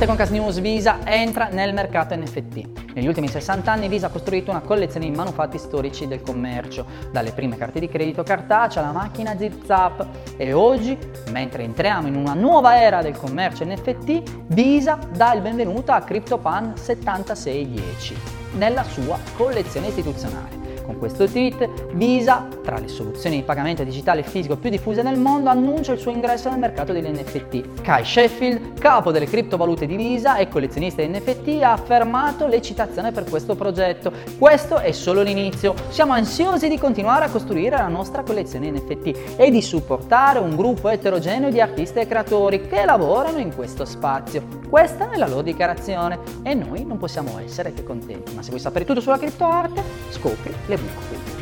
Arte con Cas News Visa entra nel mercato NFT. Negli ultimi 60 anni Visa ha costruito una collezione di manufatti storici del commercio, dalle prime carte di credito cartacea alla macchina zip zap e oggi, mentre entriamo in una nuova era del commercio NFT, Visa dà il benvenuto a CryptoPan 7610 nella sua collezione istituzionale. Con questo tweet, Visa, tra le soluzioni di pagamento digitale e fisico più diffuse nel mondo, annuncia il suo ingresso nel mercato degli NFT. Kai Sheffield, capo delle criptovalute di Visa e collezionista di NFT, ha affermato l'eccitazione per questo progetto. Questo è solo l'inizio. Siamo ansiosi di continuare a costruire la nostra collezione NFT e di supportare un gruppo eterogeneo di artisti e creatori che lavorano in questo spazio. Questa è la loro dichiarazione e noi non possiamo essere che contenti. Ma se vuoi sapere tutto sulla criptoarte, scopri le book qui.